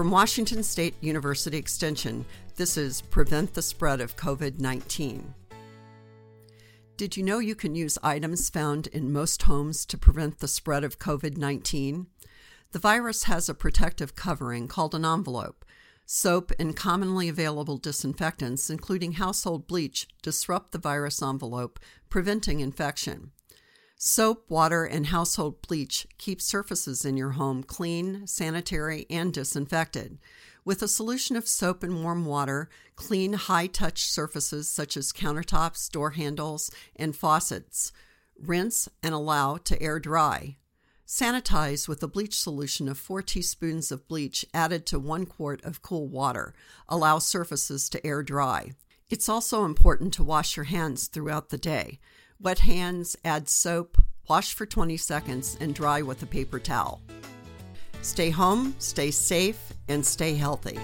From Washington State University Extension, this is Prevent the Spread of COVID 19. Did you know you can use items found in most homes to prevent the spread of COVID 19? The virus has a protective covering called an envelope. Soap and commonly available disinfectants, including household bleach, disrupt the virus envelope, preventing infection. Soap, water, and household bleach keep surfaces in your home clean, sanitary, and disinfected. With a solution of soap and warm water, clean high touch surfaces such as countertops, door handles, and faucets. Rinse and allow to air dry. Sanitize with a bleach solution of 4 teaspoons of bleach added to 1 quart of cool water. Allow surfaces to air dry. It's also important to wash your hands throughout the day. Wet hands, add soap, wash for 20 seconds, and dry with a paper towel. Stay home, stay safe, and stay healthy.